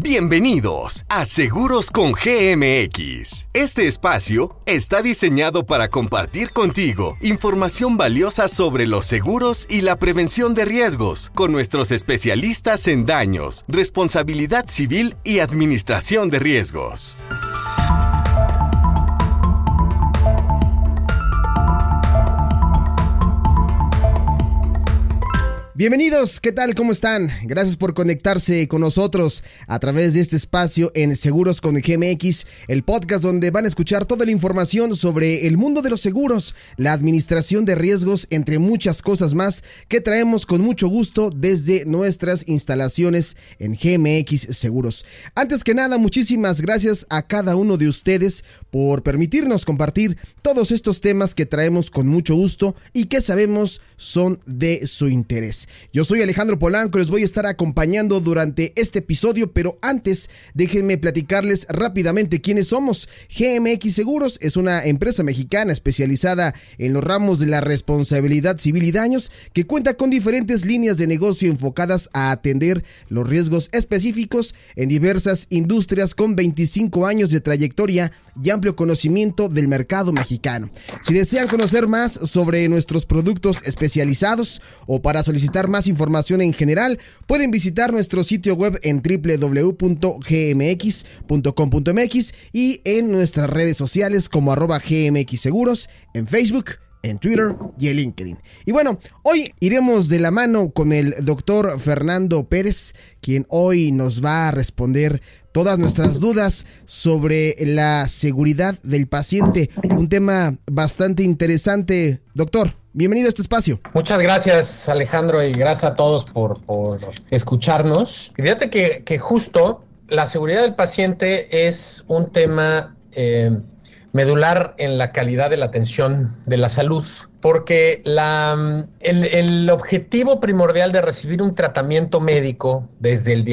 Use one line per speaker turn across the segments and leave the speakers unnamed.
Bienvenidos a Seguros con GMX. Este espacio está diseñado para compartir contigo información valiosa sobre los seguros y la prevención de riesgos con nuestros especialistas en daños, responsabilidad civil y administración de riesgos.
Bienvenidos, ¿qué tal? ¿Cómo están? Gracias por conectarse con nosotros a través de este espacio en Seguros con GMX, el podcast donde van a escuchar toda la información sobre el mundo de los seguros, la administración de riesgos, entre muchas cosas más que traemos con mucho gusto desde nuestras instalaciones en GMX Seguros. Antes que nada, muchísimas gracias a cada uno de ustedes por permitirnos compartir todos estos temas que traemos con mucho gusto y que sabemos son de su interés. Yo soy Alejandro Polanco, les voy a estar acompañando durante este episodio, pero antes déjenme platicarles rápidamente quiénes somos. GMX Seguros es una empresa mexicana especializada en los ramos de la responsabilidad civil y daños que cuenta con diferentes líneas de negocio enfocadas a atender los riesgos específicos en diversas industrias con 25 años de trayectoria y amplio conocimiento del mercado mexicano. Si desean conocer más sobre nuestros productos especializados o para solicitar más información en general, pueden visitar nuestro sitio web en www.gmx.com.mx y en nuestras redes sociales como arroba gmxseguros en Facebook, en Twitter y en LinkedIn. Y bueno, hoy iremos de la mano con el doctor Fernando Pérez, quien hoy nos va a responder todas nuestras dudas sobre la seguridad del paciente. Un tema bastante interesante. Doctor, bienvenido a este espacio.
Muchas gracias Alejandro y gracias a todos por, escucharnos. Fíjate que, que, justo la seguridad del paciente es un tema... Eh, medular en la calidad de la atención de la salud, porque la, el, objetivo primordial de recibir un tratamiento médico desde el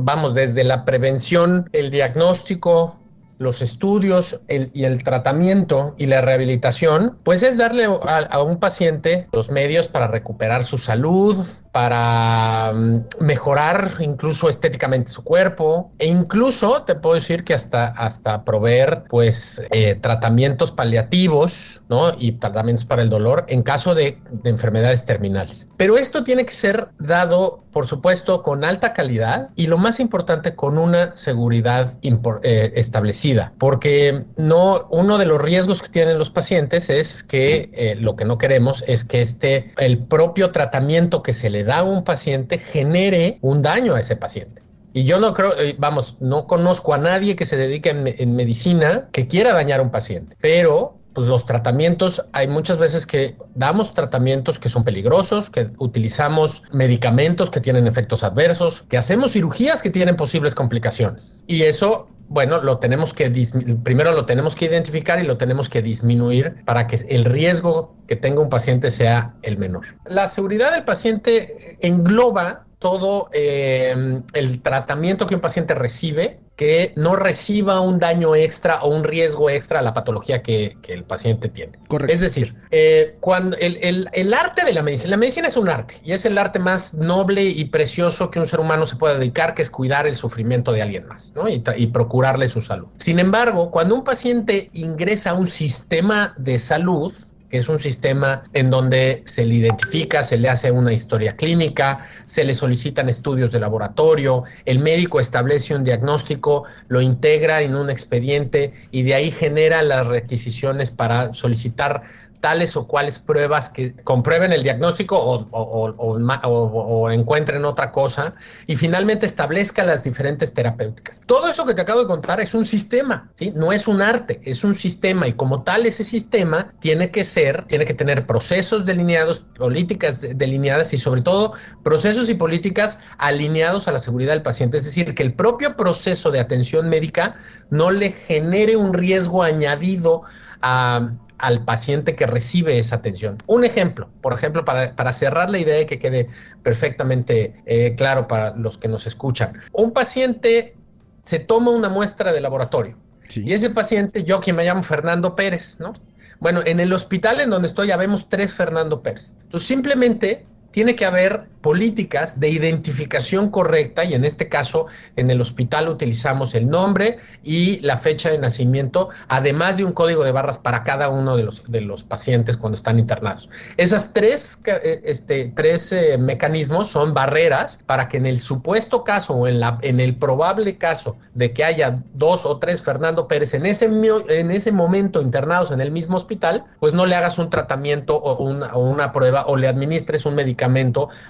vamos, desde la prevención, el diagnóstico, los estudios y el tratamiento y la rehabilitación, pues es darle a, un paciente los medios para recuperar su salud, para mm, mejorar incluso estéticamente su cuerpo e incluso te puedo decir que hasta, hasta proveer pues eh, tratamientos paliativos ¿no? y tratamientos para el dolor en caso de, de enfermedades terminales. Pero esto tiene que ser dado por supuesto con alta calidad y lo más importante con una seguridad eh, establecida porque no uno de los riesgos que tienen los pacientes es que eh, lo que no queremos es que este el propio tratamiento que se le da a un paciente genere un daño a ese paciente. Y yo no creo, eh, vamos, no conozco a nadie que se dedique en, medicina que quiera dañar a un paciente, pero pues los tratamientos, hay muchas veces que damos tratamientos que son peligrosos, que utilizamos medicamentos que tienen efectos adversos, que hacemos cirugías que tienen posibles complicaciones. Y eso bueno, lo tenemos que primero lo tenemos que identificar y lo tenemos que disminuir para que el riesgo que tenga un paciente sea el menor. La seguridad del paciente engloba todo eh, el tratamiento que un paciente recibe que no reciba un daño extra o un riesgo extra a la patología que, el paciente tiene.
Correcto.
Es decir, eh, cuando el, arte de la medicina, la medicina es un arte y es el arte más noble y precioso que un ser humano se puede dedicar, que es cuidar el sufrimiento de alguien más ¿no? y, y procurarle su salud. Sin embargo, cuando un paciente ingresa a un sistema de salud, que es un sistema en donde se le identifica, se le hace una historia clínica, se le solicitan estudios de laboratorio, el médico establece un diagnóstico, lo integra en un expediente y de ahí genera las requisiciones para solicitar tales o cuales pruebas que comprueben el diagnóstico o, encuentren otra cosa y finalmente establezca las diferentes terapéuticas. Todo eso que te acabo de contar es un sistema, ¿sí? No es un arte, es un sistema y como tal ese sistema tiene que ser, tiene que tener procesos delineados, políticas delineadas y sobre todo procesos y políticas alineados a la seguridad del paciente. Es decir, que el propio proceso de atención médica no le genere un riesgo añadido al paciente que recibe esa atención. Un ejemplo, por ejemplo, para, cerrar la idea y que quede perfectamente eh, claro para los que nos escuchan. Un paciente se toma una muestra de laboratorio y ese paciente, yo que me llamo Fernando Pérez, ¿no? Bueno, en el hospital en donde estoy ya vemos tres Fernando Pérez. Entonces simplemente tiene que haber políticas de identificación correcta y en este caso en el hospital utilizamos el nombre y la fecha de nacimiento, además de un código de barras para cada uno de los, de los pacientes cuando están internados. Esas tres, eh, este, tres eh, mecanismos son barreras para que en el supuesto caso o en, la, en el probable caso de que haya dos o tres Fernando Pérez en ese, en ese momento internados en el mismo hospital, pues no le hagas un tratamiento o una, o una prueba o le administres un medicamento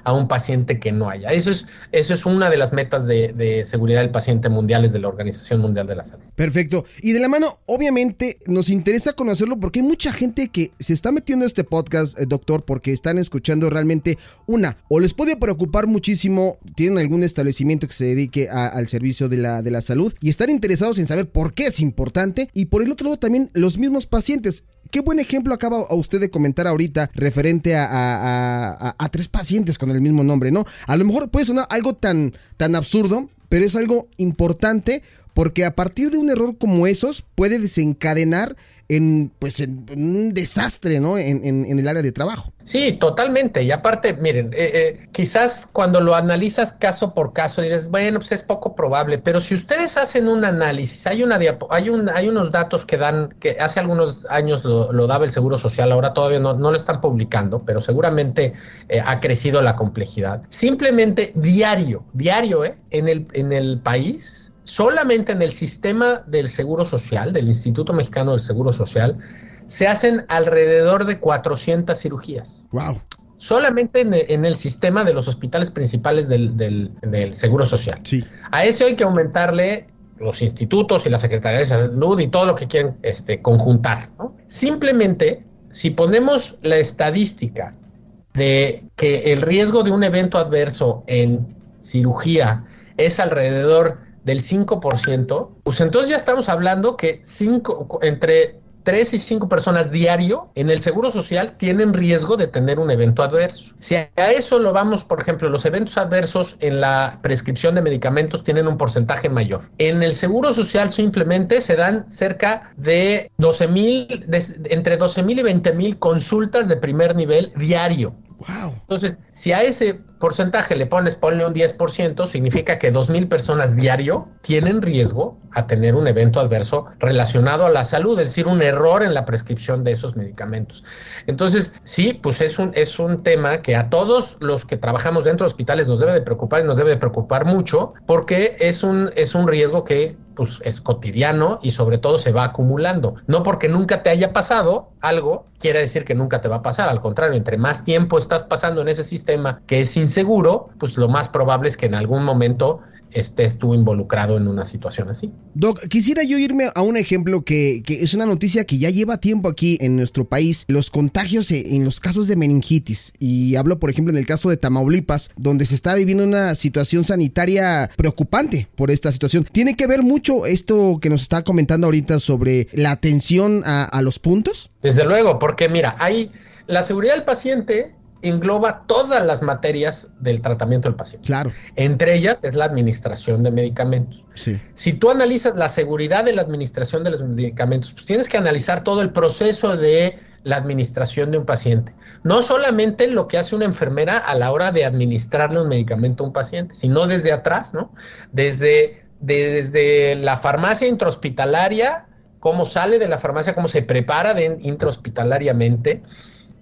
a un paciente que no haya. Eso es, eso es una de las metas de, seguridad del paciente mundiales de la Organización Mundial de la Salud.
Perfecto. Y de la mano, obviamente, nos interesa conocerlo porque hay mucha gente que se está metiendo a este podcast, eh, doctor, porque están escuchando realmente una, o les puede preocupar muchísimo, tienen algún establecimiento que se dedique al servicio de la, de la salud y están interesados en saber por qué es importante. Y por el otro lado, también los mismos pacientes qué buen ejemplo acaba usted de comentar ahorita referente a, tres pacientes con el mismo nombre, ¿no? A lo mejor puede sonar algo tan, tan absurdo, pero es algo importante porque a partir de un error como esos puede desencadenar en, pues, en, un desastre, ¿no? En, en, el área de trabajo.
Sí, totalmente. Y aparte, miren, eh, eh, quizás cuando lo analizas caso por caso dices, bueno, pues es poco probable, pero si ustedes hacen un análisis, hay una hay un, hay unos datos que dan, que hace algunos años lo, daba el Seguro Social, ahora todavía no, no lo están publicando, pero seguramente eh, ha crecido la complejidad. Simplemente diario, diario, ¿eh? En el, en el país solamente en el sistema del Seguro Social, del Instituto Mexicano del Seguro Social, se hacen alrededor de 400 cirugías.
¡Wow!
Solamente en, el sistema de los hospitales principales del, Seguro Social.
Sí.
A eso hay que aumentarle los institutos y la Secretaría de Salud y todo lo que quieren este, conjuntar. Simplemente, si ponemos la estadística de que el riesgo de un evento adverso en cirugía es alrededor del 5%, pues entonces ya estamos hablando que cinco, entre 3 y 5 personas diario en el Seguro Social tienen riesgo de tener un evento adverso. Si a eso lo vamos, por ejemplo, los eventos adversos en la prescripción de medicamentos tienen un porcentaje mayor. En el Seguro Social simplemente se dan cerca de 12 mil, entre 12 mil y 20 mil consultas de primer nivel diario. Entonces, si a ese porcentaje le pones, ponle un 10%, significa que 2.000 personas diario tienen riesgo a tener un evento adverso relacionado a la salud, es decir, un error en la prescripción de esos medicamentos. Entonces, sí, pues es un, es un tema que a todos los que trabajamos dentro de hospitales nos debe de preocupar y nos debe de preocupar mucho porque es un, es un riesgo que pues es cotidiano y sobre todo se va acumulando. No porque nunca te haya pasado algo, quiere decir que nunca te va a pasar. Al contrario, entre más tiempo estás pasando en ese sistema que es inseguro, pues lo más probable es que en algún momento estés tú involucrado en una situación así.
Doc, quisiera yo irme a un ejemplo que, es una noticia que ya lleva tiempo aquí en nuestro país, los contagios e, en los casos de meningitis. Y hablo, por ejemplo, en el caso de Tamaulipas, donde se está viviendo una situación sanitaria preocupante por esta situación. ¿Tiene que ver mucho esto que nos está comentando ahorita sobre la atención a, a los puntos?
Desde luego, porque mira, hay la seguridad del paciente engloba todas las materias del tratamiento del paciente.
Claro.
Entre ellas es la administración de medicamentos.
Sí.
Si tú analizas la seguridad de la administración de los medicamentos, pues tienes que analizar todo el proceso de la administración de un paciente. No solamente lo que hace una enfermera a la hora de administrarle un medicamento a un paciente, sino desde atrás, ¿no? Desde, desde la farmacia intrahospitalaria, cómo sale de la farmacia, cómo se prepara de, intrahospitalariamente,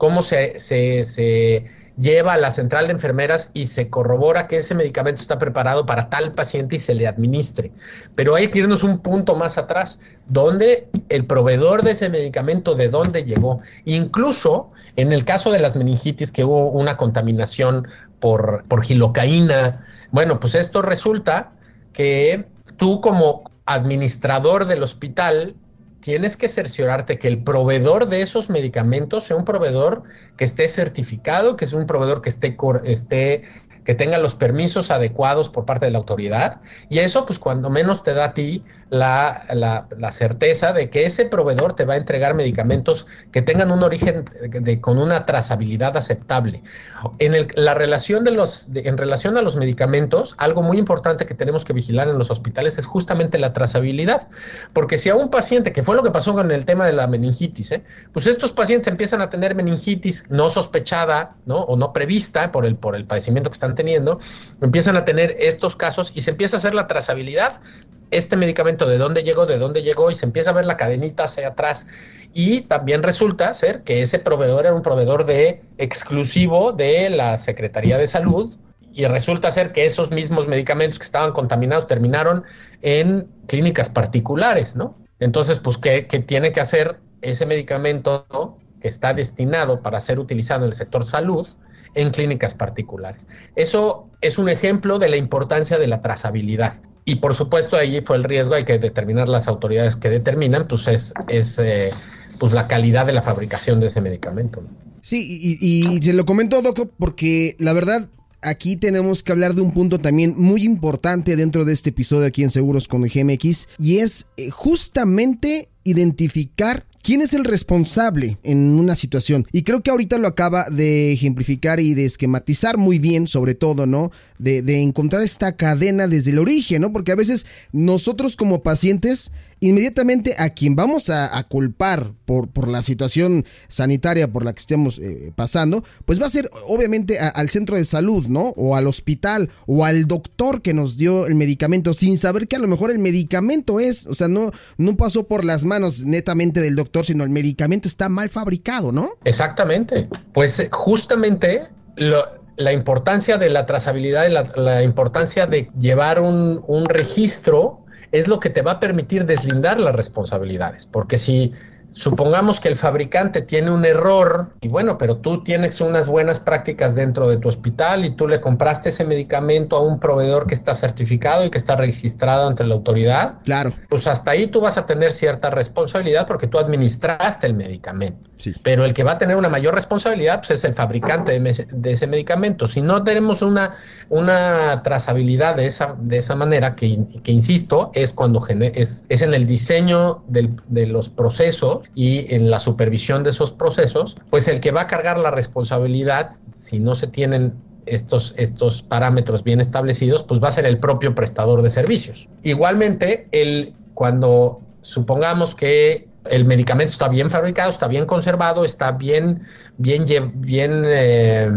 cómo se, se, lleva a la central de enfermeras y se corrobora que ese medicamento está preparado para tal paciente y se le administre. Pero hay que irnos un punto más atrás, donde el proveedor de ese medicamento, de dónde llegó. Incluso en el caso de las meningitis, que hubo una contaminación por, por gilocaína, bueno, pues esto resulta que tú como administrador del hospital tienes que cerciorarte que el proveedor de esos medicamentos sea un proveedor que esté certificado, que es un proveedor que esté, esté que tenga los permisos adecuados por parte de la autoridad. Y eso, pues, cuando menos te da a ti la, la, certeza de que ese proveedor te va a entregar medicamentos que tengan un origen de, con una trazabilidad aceptable. En el, la relación de los, en relación a los medicamentos, algo muy importante que tenemos que vigilar en los hospitales es justamente la trazabilidad. Porque si a un paciente, que fue lo que pasó con el tema de la meningitis, ¿eh? pues estos pacientes empiezan a tener meningitis no sospechada, ¿no? O no prevista por el, por el padecimiento que están teniendo, empiezan a tener estos casos y se empieza a hacer la trazabilidad este medicamento de dónde llegó, de dónde llegó y se empieza a ver la cadenita hacia atrás. Y también resulta ser que ese proveedor era un proveedor de exclusivo de la Secretaría de Salud y resulta ser que esos mismos medicamentos que estaban contaminados terminaron en clínicas particulares, ¿no? Entonces, pues, ¿qué, tiene que hacer ese medicamento que está destinado para ser utilizado en el sector salud? en clínicas particulares. Eso es un ejemplo de la importancia de la trazabilidad. Y por supuesto ahí fue el riesgo, hay que determinar las autoridades que determinan, pues es, es eh, pues la calidad de la fabricación de ese medicamento.
Sí, y, se lo comento, Doc, porque la verdad aquí tenemos que hablar de un punto también muy importante dentro de este episodio aquí en Seguros con GMX y es eh, justamente identificar ¿Quién es el responsable en una situación? Y creo que ahorita lo acaba de ejemplificar y de esquematizar muy bien, sobre todo, ¿no? De, de, encontrar esta cadena desde el origen, ¿no? Porque a veces nosotros como pacientes inmediatamente a quien vamos a, culpar por, por, la situación sanitaria por la que estemos eh, pasando, pues va a ser obviamente al centro de salud, ¿no? O al hospital o al doctor que nos dio el medicamento sin saber que a lo mejor el medicamento es, o sea, no, no pasó por las manos netamente del doctor, sino el medicamento está mal fabricado, ¿no?
Exactamente. Pues justamente la importancia de la trazabilidad y la, la importancia de llevar un, un registro es lo que te va a permitir deslindar las responsabilidades. Porque si supongamos que el fabricante tiene un error y bueno, pero tú tienes unas buenas prácticas dentro de tu hospital y tú le compraste ese medicamento a un proveedor que está certificado y que está registrado ante la autoridad.
Claro.
Pues hasta ahí tú vas a tener cierta responsabilidad porque tú administraste el medicamento. Sí. Pero el que va a tener una mayor responsabilidad pues, es el fabricante de, ese medicamento. Si no tenemos una, una trazabilidad de esa, de esa manera, que, que insisto, es cuando es, es en el diseño del, de los procesos y en la supervisión de esos procesos, pues el que va a cargar la responsabilidad, si no se tienen estos, estos parámetros bien establecidos, pues va a ser el propio prestador de servicios. Igualmente, el, cuando supongamos que el medicamento está bien fabricado, está bien conservado, está bien, bien, bien eh,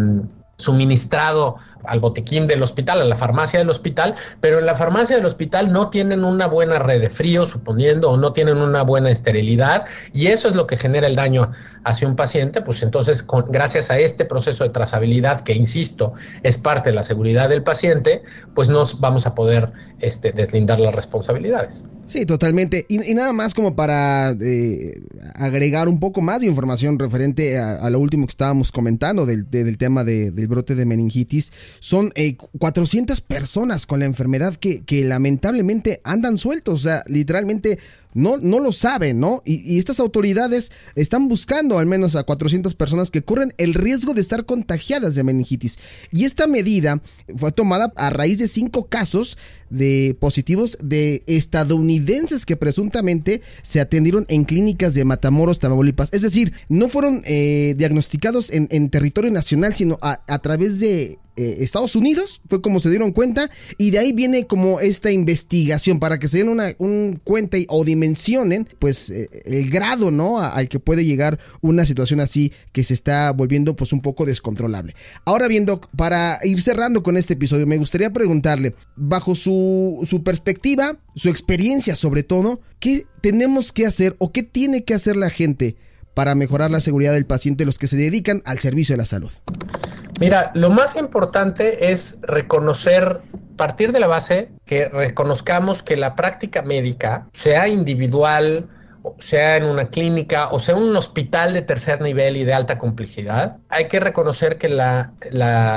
suministrado al botequín del hospital, a la farmacia del hospital, pero en la farmacia del hospital no tienen una buena red de frío, suponiendo, o no tienen una buena esterilidad, y eso es lo que genera el daño hacia un paciente, pues entonces, con, gracias a este proceso de trazabilidad, que insisto, es parte de la seguridad del paciente, pues nos vamos a poder este, deslindar las responsabilidades.
Sí, totalmente. Y, nada más como para eh, agregar un poco más de información referente a, lo último que estábamos comentando del, tema del brote de meningitis. Son 400 eh, personas con la enfermedad que, lamentablemente andan sueltos. O sea, literalmente no, no lo saben, ¿no? Y, estas autoridades están buscando al menos a 400 personas que corren el riesgo de estar contagiadas de meningitis. Y esta medida fue tomada a raíz de cinco casos de positivos de estadounidenses que presuntamente se atendieron en clínicas de Matamoros, Tamaulipas. Es decir, no fueron eh, diagnosticados en, territorio nacional, sino a través de eh, Estados Unidos, fue como se dieron cuenta, y de ahí viene como esta investigación para que se den una un cuenta o dimensionen, pues, eh, el grado, ¿no? al que puede llegar una situación así que se está volviendo, pues, un poco descontrolable. Ahora bien, Doc, para ir cerrando con este episodio, me gustaría preguntarle, bajo su, su perspectiva, su experiencia sobre todo, ¿qué tenemos que hacer o qué tiene que hacer la gente para mejorar la seguridad del paciente, los que se dedican al servicio de la salud?
Mira, lo más importante es reconocer, partir de la base que reconozcamos que la práctica médica, sea individual, sea en una clínica o sea un hospital de tercer nivel y de alta complejidad, hay que reconocer que la,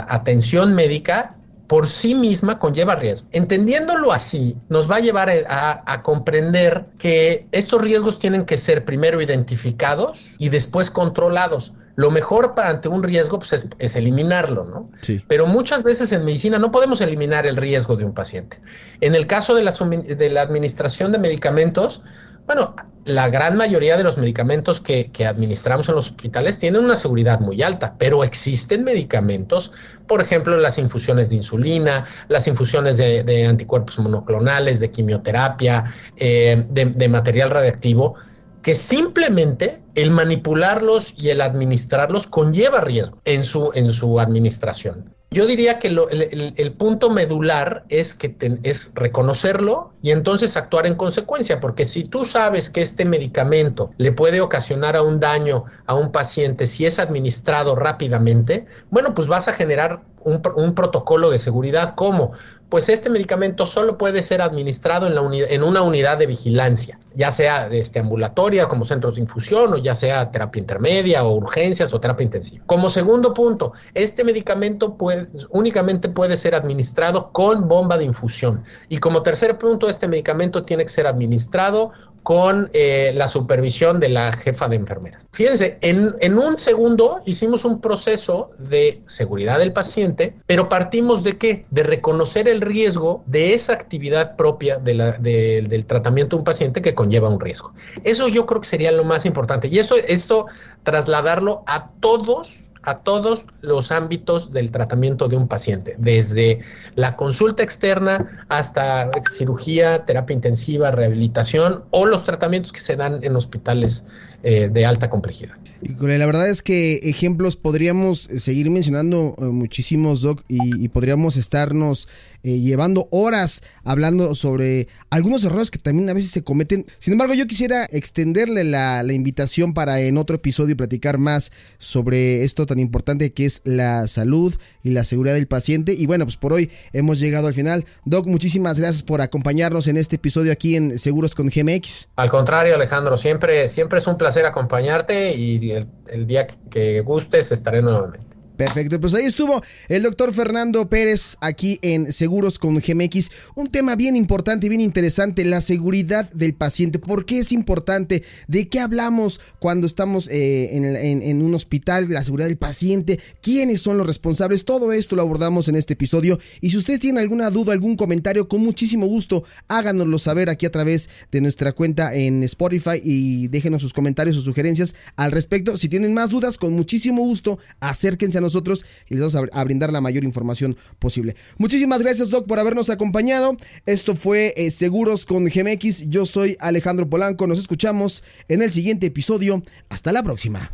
atención médica por sí misma conlleva riesgo. Entendiéndolo así, nos va a llevar a, comprender que estos riesgos tienen que ser primero identificados y después controlados. Lo mejor para ante un riesgo pues, es, eliminarlo, ¿no? Sí. Pero muchas veces en medicina no podemos eliminar el riesgo de un paciente. En el caso de la, de la administración de medicamentos, bueno, la gran mayoría de los medicamentos que, administramos en los hospitales tienen una seguridad muy alta, pero existen medicamentos, por ejemplo, las infusiones de insulina, las infusiones de, anticuerpos monoclonales, de quimioterapia, eh, de, material radiactivo, que simplemente el manipularlos y el administrarlos conlleva riesgo en su, en su administración. Yo diría que el, punto medular es que es reconocerlo y entonces actuar en consecuencia, porque si tú sabes que este medicamento le puede ocasionar a un daño a un paciente si es administrado rápidamente, bueno, pues vas a generar un, un protocolo de seguridad. ¿Cómo? Pues este medicamento solo puede ser administrado en, la en una unidad de vigilancia, ya sea este, ambulatoria como centros de infusión o ya sea terapia intermedia o urgencias o terapia intensiva. Como segundo punto, este medicamento puede, únicamente puede ser administrado con bomba de infusión. Y como tercer punto, este medicamento tiene que ser administrado con eh, la supervisión de la jefa de enfermeras. Fíjense, en, en, un segundo hicimos un proceso de seguridad del paciente, pero partimos de qué? De reconocer el riesgo de esa actividad propia del tratamiento de un paciente que conlleva un riesgo. Eso yo creo que sería lo más importante. Y esto, esto trasladarlo a todos a todos los ámbitos del tratamiento de un paciente, desde la consulta externa hasta cirugía, terapia intensiva, rehabilitación o los tratamientos que se dan en hospitales eh, de alta complejidad.
La verdad es que ejemplos podríamos eh, seguir mencionando eh, muchísimos, Doc, y, podríamos estarnos llevando horas hablando sobre algunos errores que también a veces se cometen. Sin embargo, yo quisiera extenderle la, la invitación para en otro episodio platicar más sobre esto tan importante que es la salud y la seguridad del paciente. Y bueno, pues por hoy hemos llegado al final. Doc, muchísimas gracias por acompañarnos en este episodio aquí en Seguros con GMX.
Al contrario, Alejandro, siempre, siempre es un placer acompañarte y el, el día que gustes estaré nuevamente.
Perfecto, pues ahí estuvo el doctor Fernando Pérez aquí en Seguros con GMX. Un tema bien importante y bien interesante, la seguridad del paciente. ¿Por qué es importante? ¿De qué hablamos cuando estamos eh, en, un hospital? La seguridad del paciente. ¿Quiénes son los responsables? Todo esto lo abordamos en este episodio. Y si ustedes tienen alguna duda, algún comentario, con muchísimo gusto, háganoslo saber aquí a través de nuestra cuenta en Spotify y déjenos sus comentarios o sugerencias al respecto. Si tienen más dudas, con muchísimo gusto, acérquense a nosotros y les vamos a, brindar la mayor información posible. Muchísimas gracias, Doc, por habernos acompañado. Esto fue eh, Seguros con GMX. Yo soy Alejandro Polanco. Nos escuchamos en el siguiente episodio. Hasta la próxima.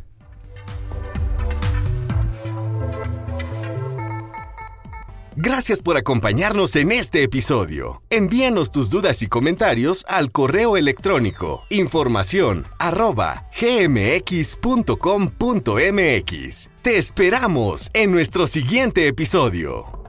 Gracias por acompañarnos en este episodio. Envíanos tus dudas y comentarios al correo electrónico información arroba gmx.com.mx. Te esperamos en nuestro siguiente episodio.